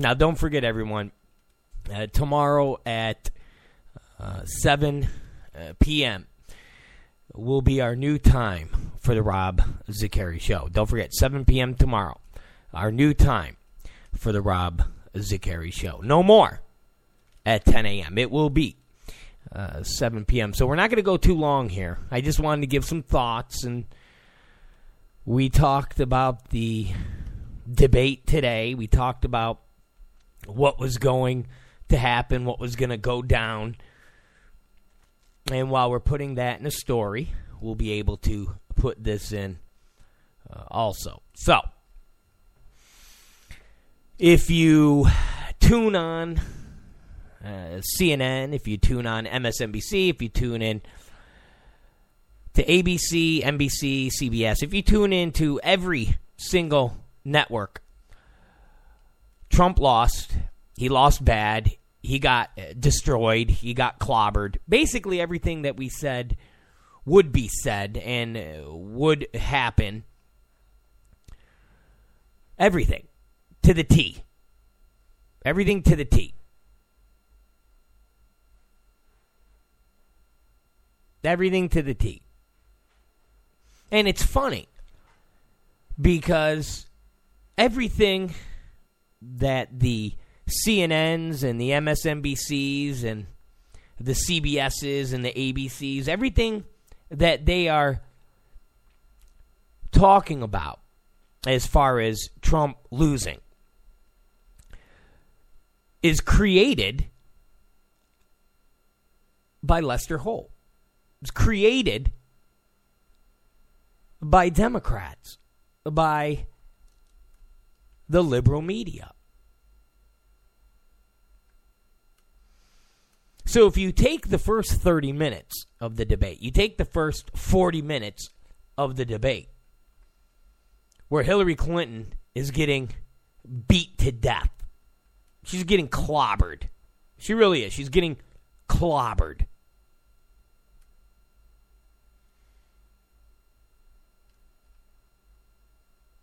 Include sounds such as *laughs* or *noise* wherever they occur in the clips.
Now, don't forget, everyone, uh, tomorrow at uh, 7 uh, p.m. will be our new time for the Rob Zicari Show. Don't forget, 7 p.m. tomorrow, our new time for the Rob Zicari Show. No more at 10 a.m. It will be uh, 7 p.m. So we're not going to go too long here. I just wanted to give some thoughts, and we talked about the debate today. We talked about what was going to happen, what was going to go down. And while we're putting that in a story, we'll be able to put this in uh, also. So, if you tune on uh, CNN, if you tune on MSNBC, if you tune in to ABC, NBC, CBS, if you tune in to every single network, Trump lost. He lost bad. He got uh, destroyed. He got clobbered. Basically, everything that we said would be said and uh, would happen. Everything to the T. Everything to the T. Everything to the T. And it's funny because everything that the CNNs and the MSNBCs and the CBSs and the ABCs, everything that they are talking about as far as Trump losing is created by Lester Holt. It's created by Democrats, by the liberal media. So if you take the first 30 minutes of the debate, you take the first 40 minutes of the debate, where Hillary Clinton is getting beat to death. She's getting clobbered. She really is. She's getting clobbered.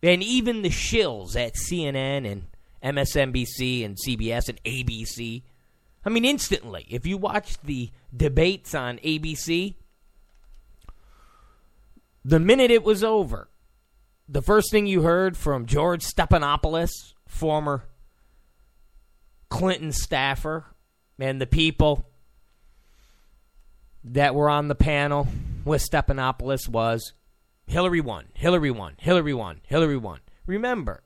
And even the shills at CNN and MSNBC and CBS and ABC. I mean, instantly, if you watch the debates on ABC, the minute it was over, the first thing you heard from George Stephanopoulos, former Clinton staffer, and the people that were on the panel with Stephanopoulos was Hillary won, Hillary won, Hillary won, Hillary won. Remember,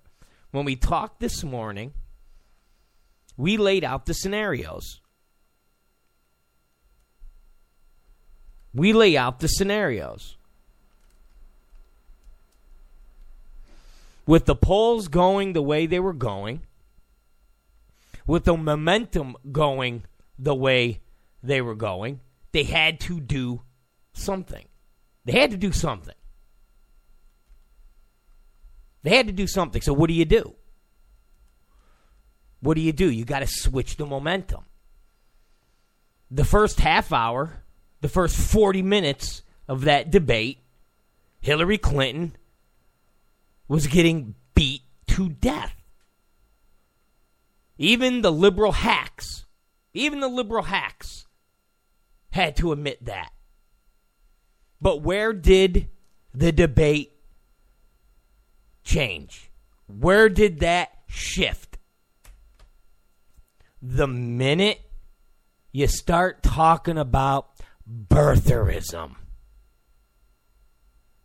when we talked this morning, we laid out the scenarios. We lay out the scenarios. With the polls going the way they were going, with the momentum going the way they were going, they had to do something. They had to do something. They had to do something. So what do you do? What do you do? You got to switch the momentum. The first half hour, the first 40 minutes of that debate, Hillary Clinton was getting beat to death. Even the liberal hacks, even the liberal hacks had to admit that. But where did the debate change? Where did that shift? The minute you start talking about birtherism.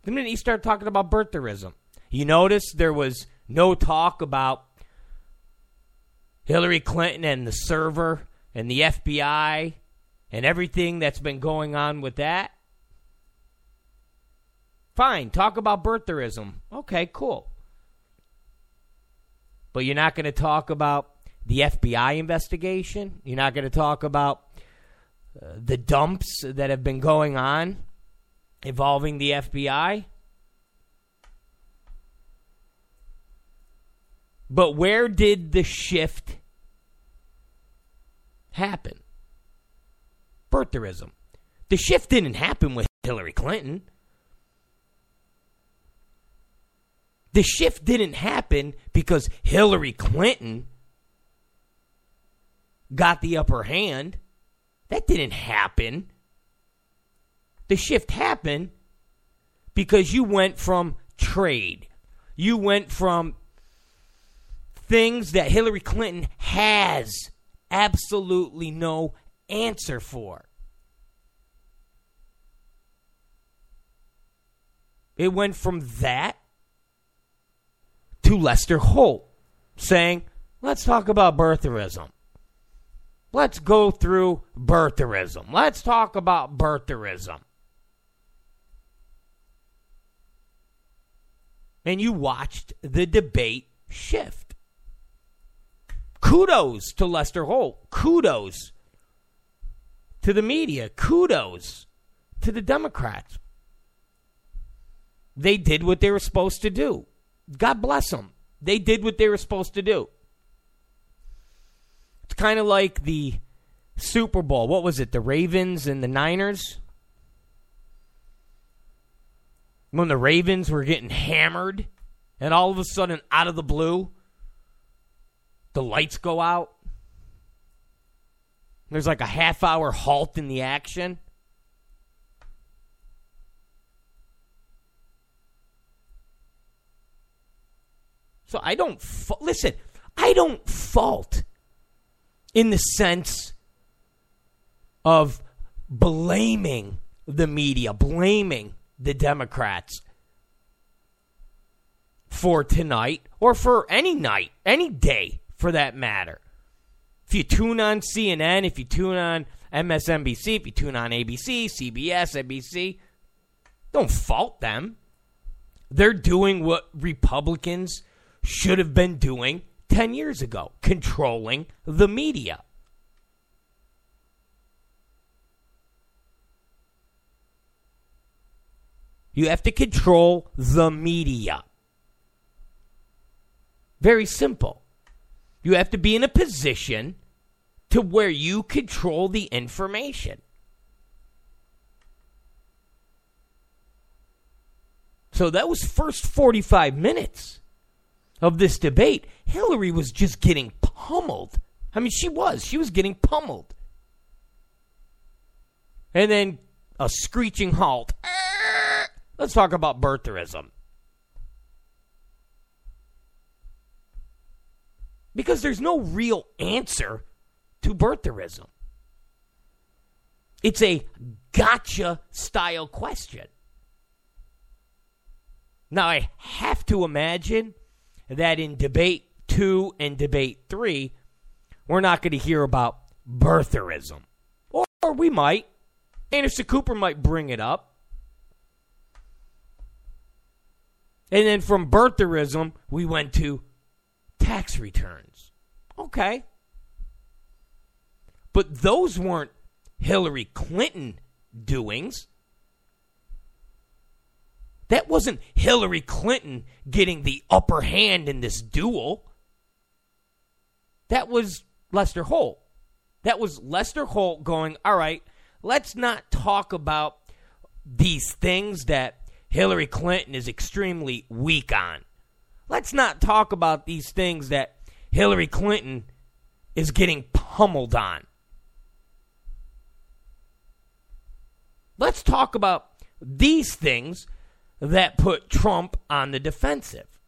The minute you start talking about birtherism, you notice there was no talk about Hillary Clinton and the server and the FBI and everything that's been going on with that. Fine, talk about birtherism. Okay, cool. But you're not going to talk about the FBI investigation. You're not going to talk about uh, the dumps that have been going on involving the FBI. But where did the shift happen? Birtherism. The shift didn't happen with Hillary Clinton. The shift didn't happen because Hillary Clinton got the upper hand. That didn't happen. The shift happened because you went from trade. You went from things that Hillary Clinton has absolutely no answer for. It went from that to Lester Holt saying, let's talk about birtherism. Let's go through birtherism. Let's talk about birtherism. And you watched the debate shift. Kudos to Lester Holt. Kudos to the media. Kudos to the Democrats. They did what they were supposed to do. God bless them. They did what they were supposed to do. It's kind of like the Super Bowl. What was it? The Ravens and the Niners? When the Ravens were getting hammered, and all of a sudden, out of the blue, the lights go out. There's like a half hour halt in the action. So I don't fa- listen. I don't fault in the sense of blaming the media, blaming the Democrats for tonight or for any night, any day for that matter. If you tune on CNN, if you tune on MSNBC, if you tune on ABC, CBS, NBC, don't fault them. They're doing what Republicans should have been doing 10 years ago controlling the media. You have to control the media. Very simple. You have to be in a position to where you control the information. So that was first 45 minutes of this debate. Hillary was just getting pummeled. I mean, she was. She was getting pummeled. And then a screeching halt. *laughs* Let's talk about birtherism. Because there's no real answer to birtherism. It's a gotcha style question. Now, I have to imagine that in debate two and debate three, we're not going to hear about birtherism. Or, or we might. Anderson Cooper might bring it up. And then from birtherism, we went to tax returns. Okay. But those weren't Hillary Clinton doings. That wasn't Hillary Clinton getting the upper hand in this duel. That was Lester Holt. That was Lester Holt going, all right, let's not talk about these things that Hillary Clinton is extremely weak on. Let's not talk about these things that Hillary Clinton is getting pummeled on. Let's talk about these things that put Trump on the defensive.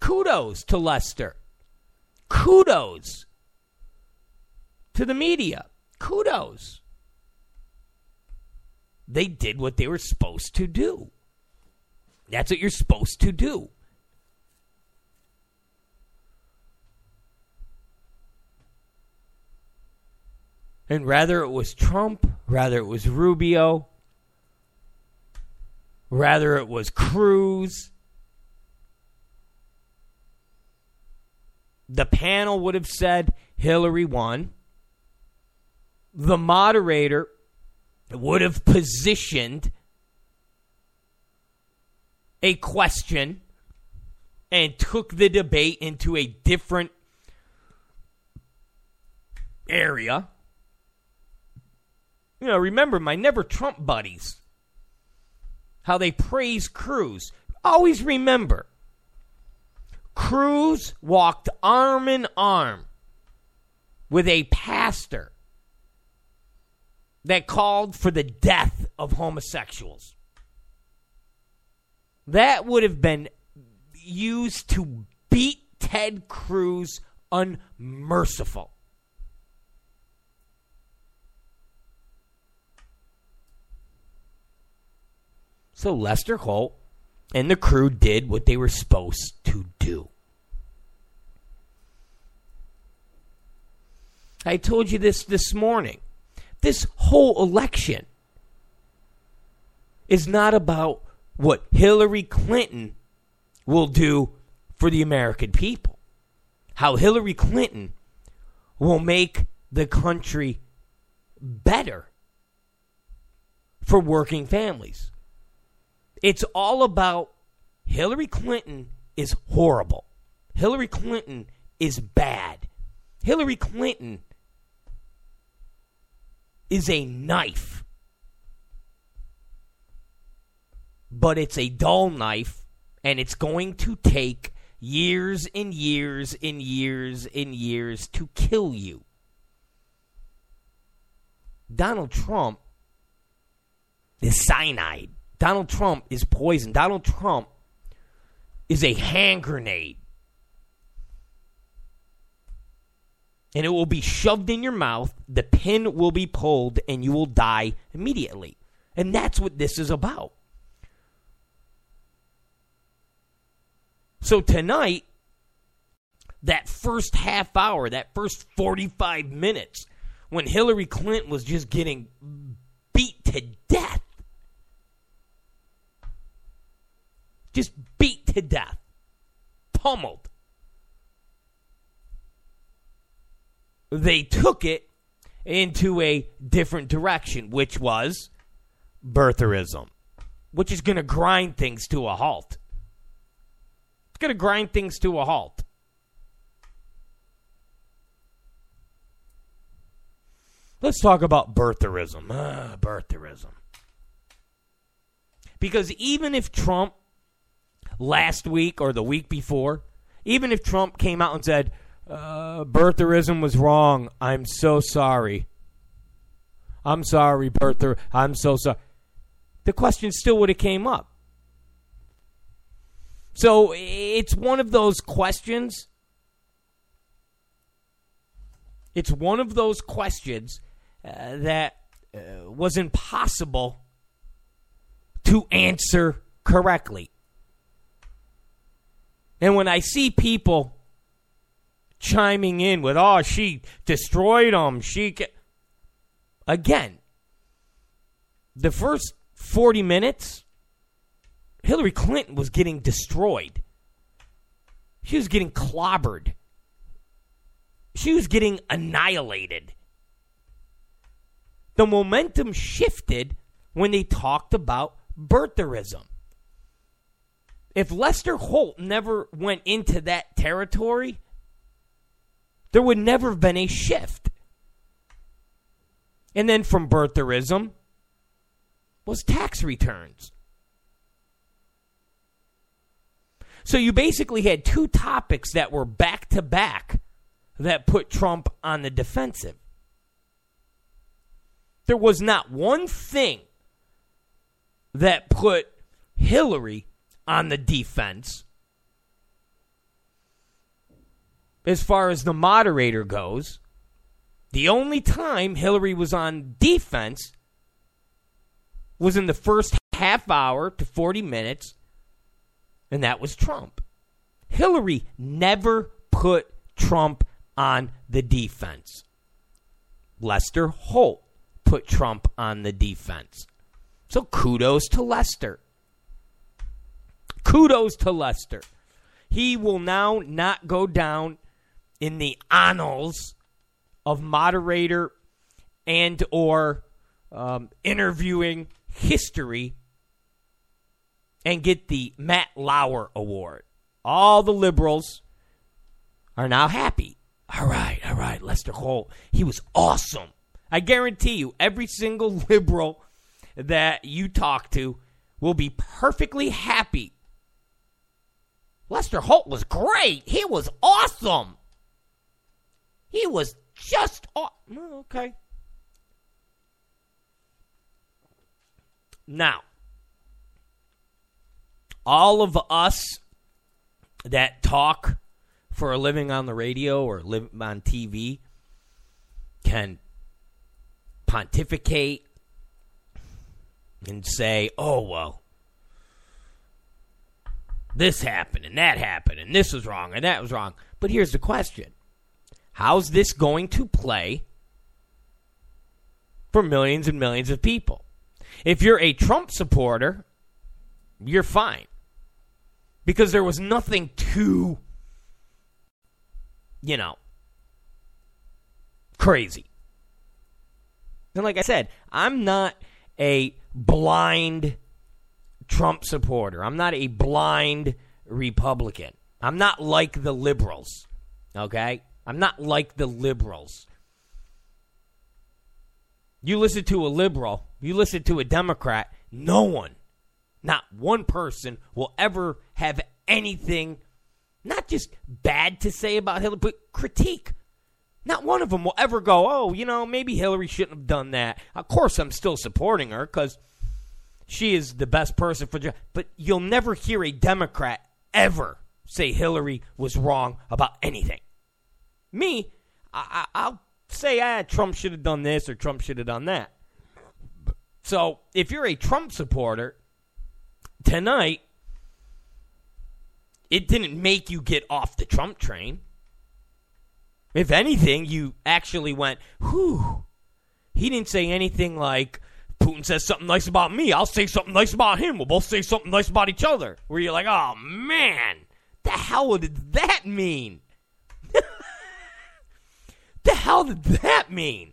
Kudos to Lester. Kudos to the media. Kudos. They did what they were supposed to do. That's what you're supposed to do. And rather it was Trump, rather it was Rubio, rather it was Cruz. The panel would have said Hillary won. The moderator would have positioned a question and took the debate into a different area you know, remember my Never Trump buddies, how they praise Cruz. Always remember Cruz walked arm in arm with a pastor that called for the death of homosexuals. That would have been used to beat Ted Cruz unmerciful. So Lester Holt and the crew did what they were supposed to do. I told you this this morning. This whole election is not about what Hillary Clinton will do for the American people. How Hillary Clinton will make the country better for working families. It's all about Hillary Clinton is horrible. Hillary Clinton is bad. Hillary Clinton is a knife. But it's a dull knife, and it's going to take years and years and years and years to kill you. Donald Trump is cyanide. Donald Trump is poison. Donald Trump is a hand grenade. And it will be shoved in your mouth, the pin will be pulled, and you will die immediately. And that's what this is about. So tonight, that first half hour, that first 45 minutes, when Hillary Clinton was just getting beat to death, just beat to death, pummeled. They took it into a different direction, which was birtherism, which is going to grind things to a halt. It's going to grind things to a halt. Let's talk about birtherism. Ah, birtherism. Because even if Trump last week or the week before, even if Trump came out and said, uh, birtherism was wrong, I'm so sorry. I'm sorry, birther. I'm so sorry. The question still would have came up. So it's one of those questions. It's one of those questions uh, that uh, was impossible to answer correctly. And when I see people chiming in with, oh, she destroyed them, she. Again, the first 40 minutes, Hillary Clinton was getting destroyed. She was getting clobbered. She was getting annihilated. The momentum shifted when they talked about birtherism. If Lester Holt never went into that territory, there would never have been a shift. And then from birtherism was tax returns. So you basically had two topics that were back to back that put Trump on the defensive. There was not one thing that put Hillary on the defense. As far as the moderator goes, the only time Hillary was on defense was in the first half hour to 40 minutes, and that was Trump. Hillary never put Trump on the defense. Lester Holt put Trump on the defense. So kudos to Lester. Kudos to Lester. He will now not go down in the annals of moderator and or um, interviewing history and get the Matt Lauer Award. All the liberals are now happy. All right, all right, Lester Holt, he was awesome. I guarantee you, every single *laughs* liberal that you talk to will be perfectly happy Lester Holt was great. He was awesome. He was just aw- okay. Now, all of us that talk for a living on the radio or live on TV can pontificate and say, oh, well, this happened and that happened and this was wrong and that was wrong. But here's the question How's this going to play for millions and millions of people? If you're a Trump supporter, you're fine. Because there was nothing too, you know, crazy. And like I said, I'm not a blind Trump supporter. I'm not a blind Republican. I'm not like the liberals. Okay? I'm not like the liberals. You listen to a liberal, you listen to a Democrat, no one, not one person will ever have anything, not just bad to say about Hillary, but critique. Not one of them will ever go, oh, you know, maybe Hillary shouldn't have done that. Of course, I'm still supporting her because she is the best person for But you'll never hear a Democrat ever say Hillary was wrong about anything. Me, I, will say, ah, Trump should have done this or Trump should have done that. So if you're a Trump supporter, tonight, it didn't make you get off the Trump train. If anything, you actually went, whew. He didn't say anything like, Putin says something nice about me. I'll say something nice about him. We'll both say something nice about each other. Where you're like, oh man, the hell did that mean? *laughs* the hell did that mean?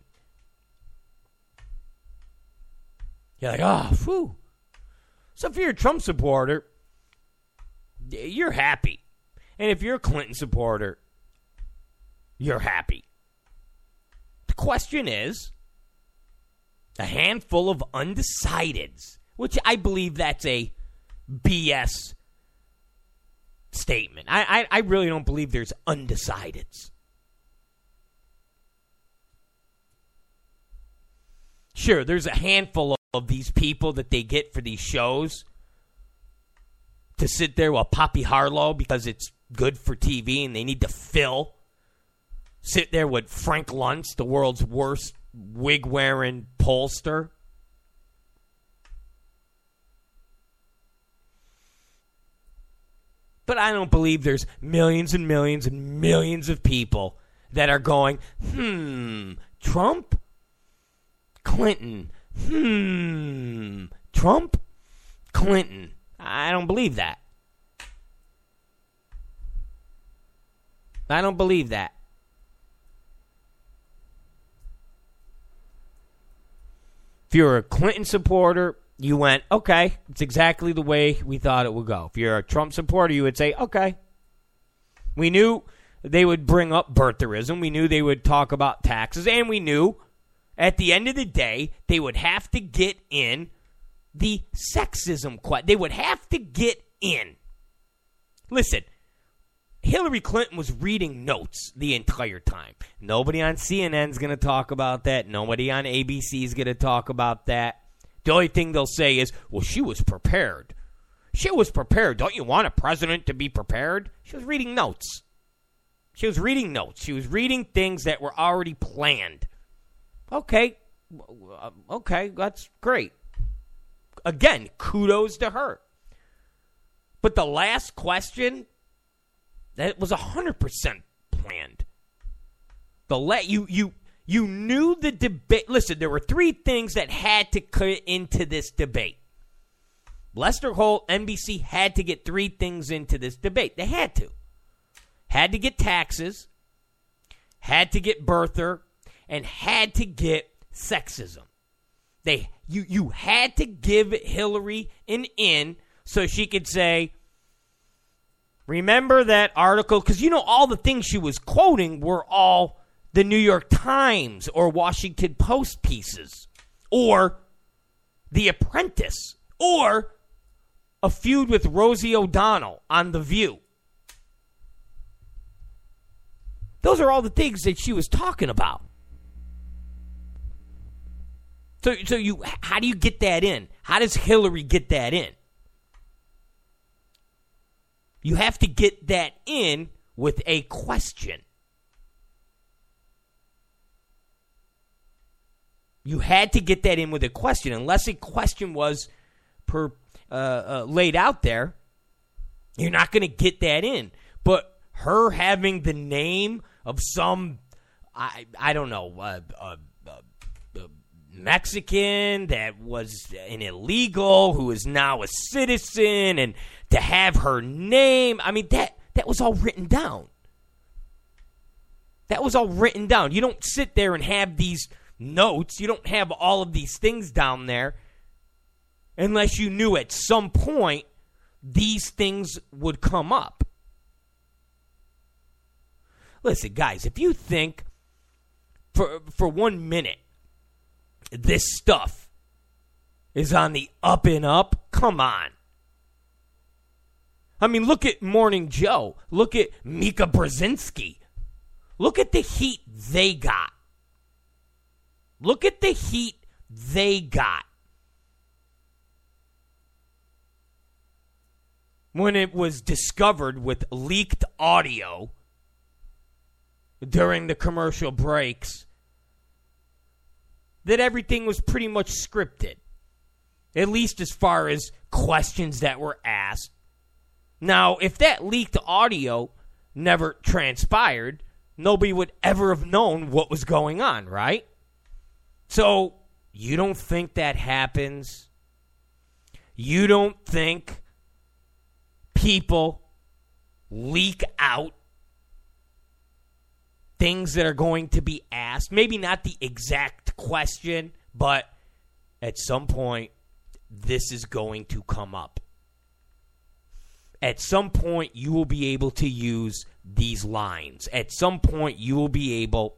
You're like, ah, oh, whew. So if you're a Trump supporter, you're happy. And if you're a Clinton supporter, you're happy. The question is a handful of undecideds, which I believe that's a BS statement. I, I, I really don't believe there's undecideds. Sure, there's a handful of these people that they get for these shows to sit there with Poppy Harlow because it's good for TV and they need to fill. Sit there with Frank Luntz, the world's worst wig wearing pollster. But I don't believe there's millions and millions and millions of people that are going, hmm, Trump? Clinton. Hmm, Trump? Clinton. I don't believe that. I don't believe that. If you're a Clinton supporter, you went, okay, it's exactly the way we thought it would go. If you're a Trump supporter, you would say, okay. We knew they would bring up birtherism. We knew they would talk about taxes. And we knew at the end of the day, they would have to get in the sexism question. They would have to get in. Listen, Hillary Clinton was reading notes the entire time. Nobody on CNN is going to talk about that. Nobody on ABC is going to talk about that. The only thing they'll say is, well, she was prepared. She was prepared. Don't you want a president to be prepared? She was reading notes. She was reading notes. She was reading things that were already planned. Okay. Okay, that's great again, kudos to her. But the last question, that was 100% planned. The let you you you knew the debate. Listen, there were three things that had to cut into this debate. Lester Holt, NBC had to get three things into this debate. They had to. Had to get taxes, had to get birther, and had to get sexism. They you you had to give Hillary an in so she could say Remember that article? Because you know, all the things she was quoting were all the New York Times or Washington Post pieces or The Apprentice or a feud with Rosie O'Donnell on The View. Those are all the things that she was talking about. So, so you, how do you get that in? How does Hillary get that in? You have to get that in with a question. You had to get that in with a question, unless a question was per uh, uh, laid out there. You're not going to get that in. But her having the name of some, I I don't know, uh, uh, uh, Mexican that was an illegal who is now a citizen, and to have her name, I mean that that was all written down. That was all written down. You don't sit there and have these notes. You don't have all of these things down there unless you knew at some point these things would come up. Listen, guys, if you think for for 1 minute this stuff is on the up and up, come on. I mean, look at Morning Joe. Look at Mika Brzezinski. Look at the heat they got. Look at the heat they got. When it was discovered with leaked audio during the commercial breaks that everything was pretty much scripted, at least as far as questions that were asked. Now, if that leaked audio never transpired, nobody would ever have known what was going on, right? So, you don't think that happens? You don't think people leak out things that are going to be asked? Maybe not the exact question, but at some point, this is going to come up. At some point, you will be able to use these lines. At some point, you will be able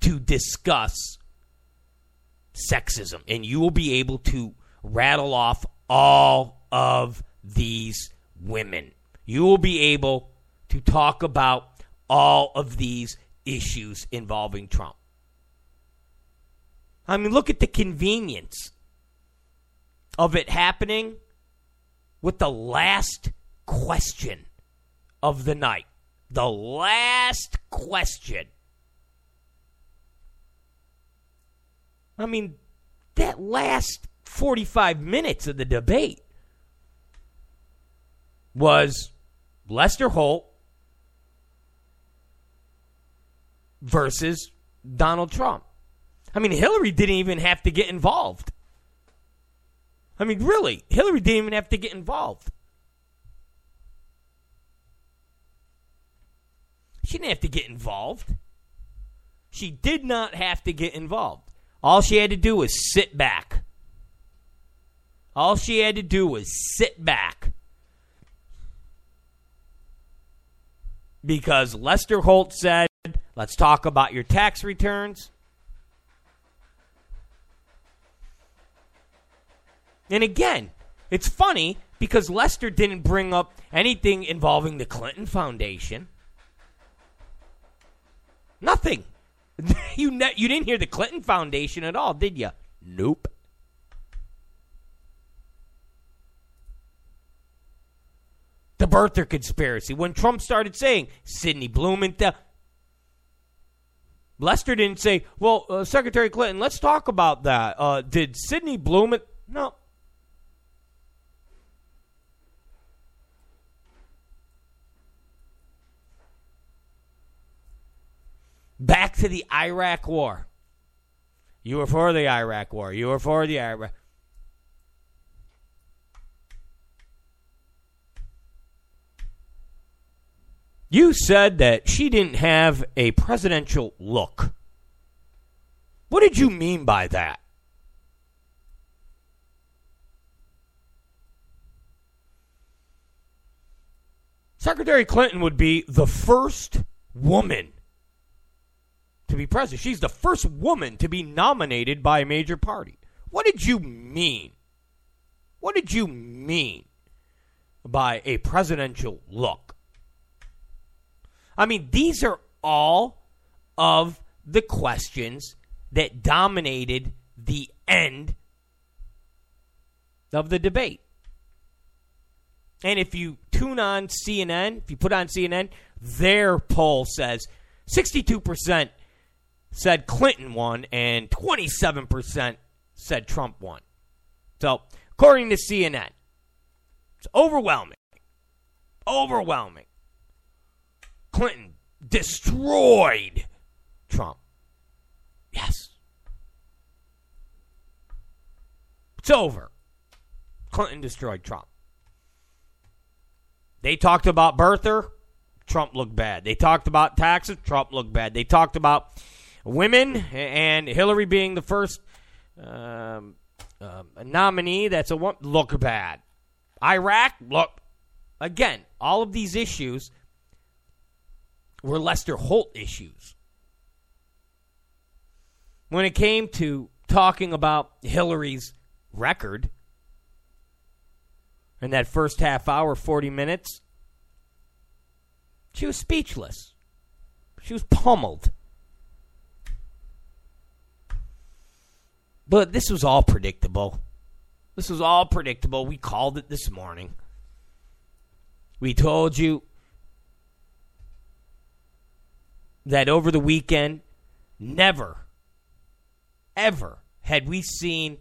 to discuss sexism, and you will be able to rattle off all of these women. You will be able to talk about all of these issues involving Trump. I mean, look at the convenience of it happening with the last question of the night. The last question I mean, that last 45 minutes of the debate was Lester Holt versus Donald Trump. I mean, Hillary didn't even have to get involved. I mean, really, Hillary didn't even have to get involved. She didn't have to get involved. She did not have to get involved. All she had to do was sit back. All she had to do was sit back. Because Lester Holt said, let's talk about your tax returns. And again, it's funny because Lester didn't bring up anything involving the Clinton Foundation. Nothing. *laughs* you ne- you didn't hear the Clinton Foundation at all, did you? Nope. The birther conspiracy. When Trump started saying Sidney Blumenthal, Lester didn't say, "Well, uh, Secretary Clinton, let's talk about that." Uh, did Sidney Blumenthal? No, Back to the Iraq War. You were for the Iraq War. You were for the Iraq. You said that she didn't have a presidential look. What did you mean by that? Secretary Clinton would be the first woman to be president. She's the first woman to be nominated by a major party. What did you mean? What did you mean by a presidential look? I mean, these are all of the questions that dominated the end of the debate. And if you tune on CNN, if you put on CNN, their poll says 62% said Clinton won and 27% said Trump won. So, according to CNN, it's overwhelming. Overwhelming. Clinton destroyed Trump. Yes. It's over. Clinton destroyed Trump. They talked about birther, Trump looked bad. They talked about taxes, Trump looked bad. They talked about women and Hillary being the first um, uh, nominee that's a one look bad. Iraq, look again. All of these issues were Lester Holt issues. When it came to talking about Hillary's record in that first half hour, 40 minutes, she was speechless. She was pummeled. But this was all predictable. This was all predictable. We called it this morning. We told you that over the weekend, never, ever had we seen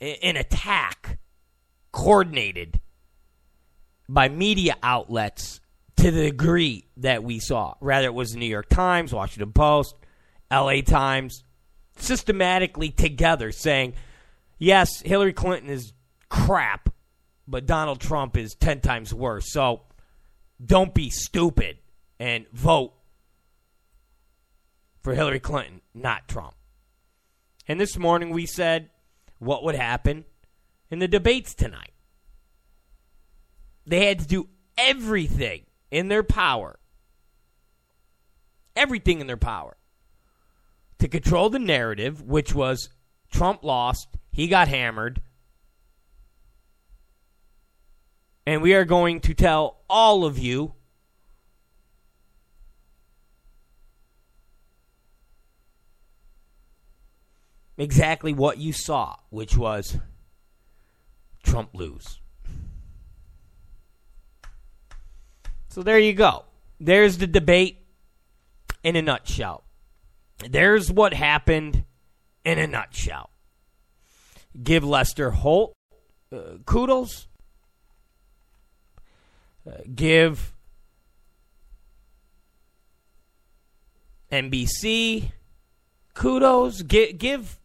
an attack coordinated by media outlets to the degree that we saw. Rather, it was the New York Times, Washington Post, LA Times, systematically together saying, yes, Hillary Clinton is crap, but Donald Trump is 10 times worse. So don't be stupid and vote for Hillary Clinton, not Trump. And this morning we said what would happen in the debates tonight. They had to do everything in their power, everything in their power, to control the narrative, which was Trump lost, he got hammered. And we are going to tell all of you exactly what you saw, which was Trump lose. So there you go. There's the debate in a nutshell. There's what happened in a nutshell. Give Lester Holt uh, kudos. Uh, give NBC kudos. Give, give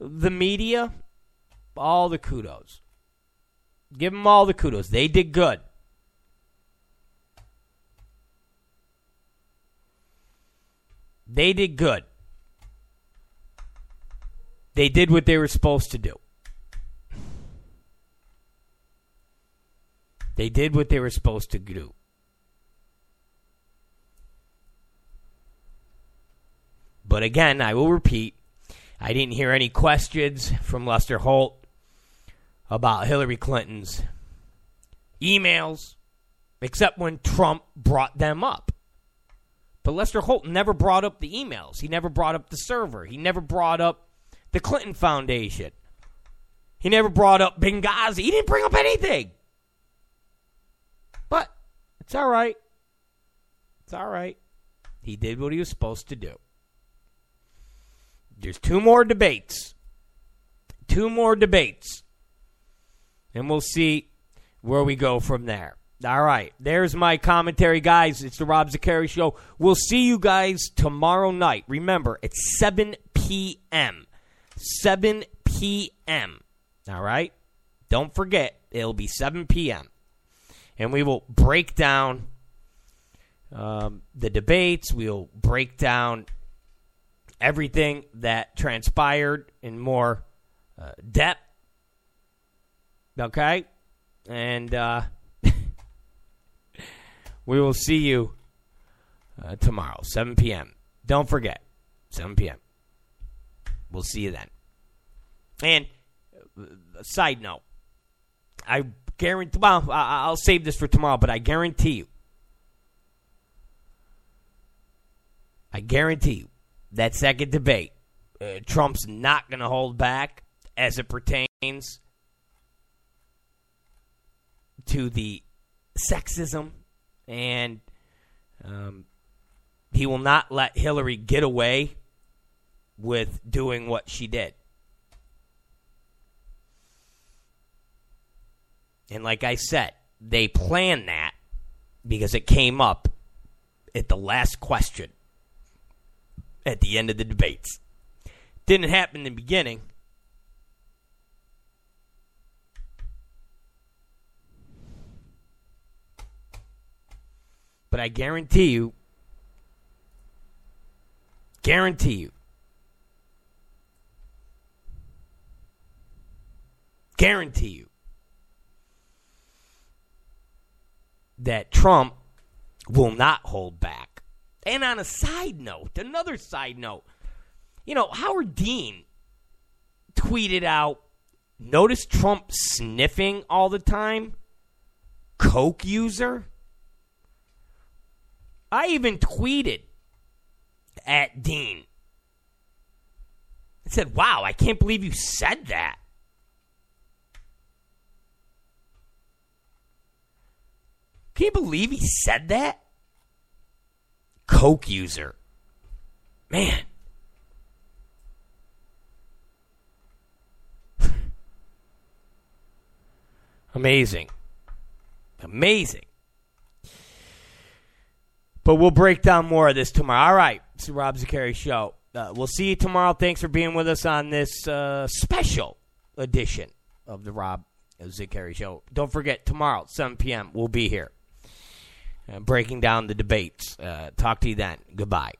the media all the kudos. Give them all the kudos. They did good. They did good. They did what they were supposed to do. They did what they were supposed to do. But again, I will repeat I didn't hear any questions from Lester Holt about Hillary Clinton's emails, except when Trump brought them up. But Lester Holt never brought up the emails. He never brought up the server. He never brought up the Clinton Foundation. He never brought up Benghazi. He didn't bring up anything. But it's all right. It's all right. He did what he was supposed to do. There's two more debates. Two more debates. And we'll see where we go from there. All right. There's my commentary, guys. It's the Rob Zicari Show. We'll see you guys tomorrow night. Remember, it's 7 p.m. 7 p.m. All right? Don't forget, it'll be 7 p.m. And we will break down um, the debates. We'll break down everything that transpired in more uh, depth. Okay? And uh, *laughs* we will see you uh, tomorrow, 7 p.m. Don't forget, 7 p.m. We'll see you then. And uh, side note, I guarantee. Well, I'll save this for tomorrow, but I guarantee you, I guarantee you that second debate, uh, Trump's not going to hold back as it pertains to the sexism, and um, he will not let Hillary get away with doing what she did. And like I said, they planned that because it came up at the last question at the end of the debates. Didn't happen in the beginning. But I guarantee you, guarantee you, guarantee you that Trump will not hold back. And on a side note, another side note, you know, Howard Dean tweeted out notice Trump sniffing all the time? Coke user? I even tweeted at Dean. I said, wow, I can't believe you said that. Can you believe he said that? Coke user. Man. *laughs* Amazing. Amazing. But we'll break down more of this tomorrow. All right. It's the Rob Zicari Show. Uh, we'll see you tomorrow. Thanks for being with us on this uh, special edition of the Rob Zicari Show. Don't forget, tomorrow, 7 p.m., we'll be here breaking down the debates. Uh, talk to you then. Goodbye.